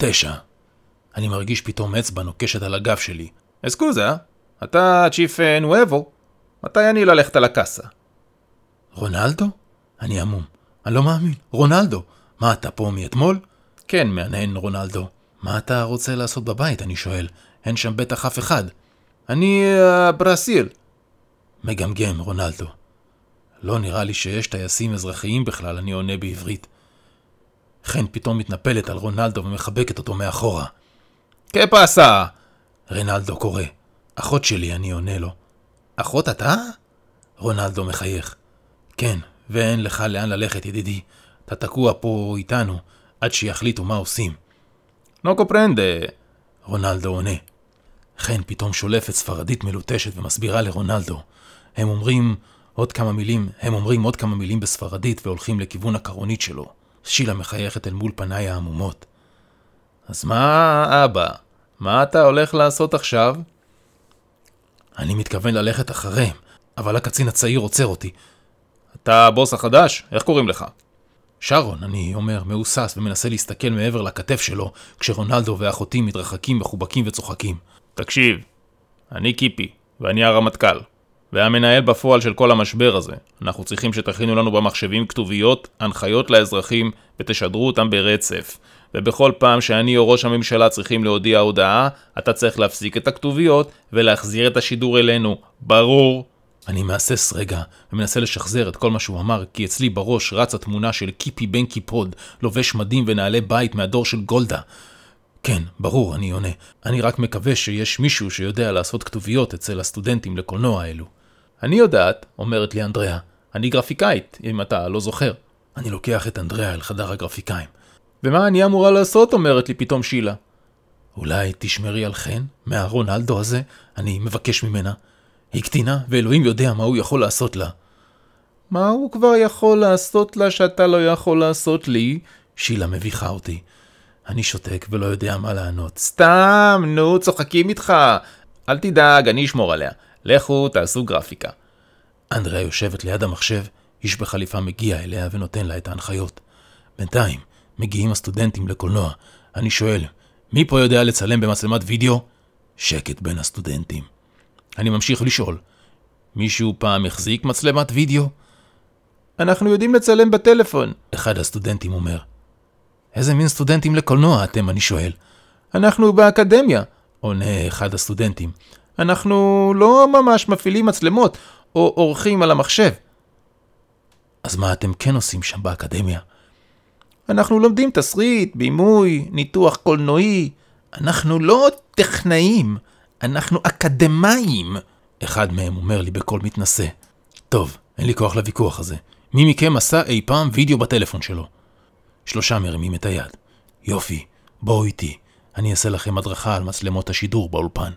תשע. אני מרגיש פתאום אצבע נוקשת על הגב שלי. אסקוזה, אתה צ'יפ נואבו. מתי אני ללכת על הקאסה? רונלדו? אני עמום. אני לא מאמין. רונלדו. מה, אתה פה מאתמול? כן, מהנהן רונלדו. מה אתה רוצה לעשות בבית, אני שואל. אין שם בטח אף אחד. אני uh, ברסיל. מגמגם, רונלדו. לא נראה לי שיש טייסים אזרחיים בכלל, אני עונה בעברית. חן פתאום מתנפלת על רונלדו ומחבקת אותו מאחורה. כפסה! רנלדו קורא. אחות שלי, אני עונה לו. אחות אתה? רונלדו מחייך. כן, ואין לך לאן ללכת, ידידי. אתה תקוע פה איתנו, עד שיחליטו מה עושים. נו קופרנדה. רונלדו עונה. חן פתאום שולפת ספרדית מלוטשת ומסבירה לרונלדו. הם אומרים עוד כמה מילים, הם אומרים עוד כמה מילים בספרדית והולכים לכיוון הקרונית שלו. שילה מחייכת אל מול פניי העמומות. אז מה, אבא? מה אתה הולך לעשות עכשיו? אני מתכוון ללכת אחריהם, אבל הקצין הצעיר עוצר אותי. אתה הבוס החדש? איך קוראים לך? שרון, אני אומר, מהוסס ומנסה להסתכל מעבר לכתף שלו, כשרונלדו ואחותי מתרחקים, מחובקים וצוחקים. תקשיב, אני קיפי, ואני הרמטכ"ל, והמנהל בפועל של כל המשבר הזה. אנחנו צריכים שתכינו לנו במחשבים כתוביות, הנחיות לאזרחים, ותשדרו אותם ברצף. ובכל פעם שאני או ראש הממשלה צריכים להודיע הודעה, אתה צריך להפסיק את הכתוביות ולהחזיר את השידור אלינו. ברור? אני מהסס רגע ומנסה לשחזר את כל מה שהוא אמר, כי אצלי בראש רצה תמונה של קיפי בן קיפוד, לובש מדים ונעלי בית מהדור של גולדה. כן, ברור, אני עונה. אני רק מקווה שיש מישהו שיודע לעשות כתוביות אצל הסטודנטים לקולנוע האלו. אני יודעת, אומרת לי אנדריאה. אני גרפיקאית, אם אתה לא זוכר. אני לוקח את אנדריאה אל חדר הגרפיקאים. ומה אני אמורה לעשות? אומרת לי פתאום שילה. אולי תשמרי על חן? מהרונלדו הזה? אני מבקש ממנה. היא קטינה, ואלוהים יודע מה הוא יכול לעשות לה. מה הוא כבר יכול לעשות לה שאתה לא יכול לעשות לי? שילה מביכה אותי. אני שותק ולא יודע מה לענות. סתם, נו, צוחקים איתך. אל תדאג, אני אשמור עליה. לכו, תעשו גרפיקה. אנדריה יושבת ליד המחשב, איש בחליפה מגיע אליה ונותן לה את ההנחיות. בינתיים, מגיעים הסטודנטים לקולנוע. אני שואל, מי פה יודע לצלם במצלמת וידאו? שקט בין הסטודנטים. אני ממשיך לשאול, מישהו פעם החזיק מצלמת וידאו? אנחנו יודעים לצלם בטלפון, אחד הסטודנטים אומר. איזה מין סטודנטים לקולנוע אתם? אני שואל. אנחנו באקדמיה, עונה אחד הסטודנטים. אנחנו לא ממש מפעילים מצלמות או עורכים על המחשב. אז מה אתם כן עושים שם באקדמיה? אנחנו לומדים תסריט, בימוי, ניתוח קולנועי. אנחנו לא טכנאים, אנחנו אקדמאים. אחד מהם אומר לי בקול מתנשא. טוב, אין לי כוח לוויכוח הזה. מי מכם עשה אי פעם וידאו בטלפון שלו? שלושה מרימים את היד. יופי, בואו איתי. אני אעשה לכם הדרכה על מצלמות השידור באולפן.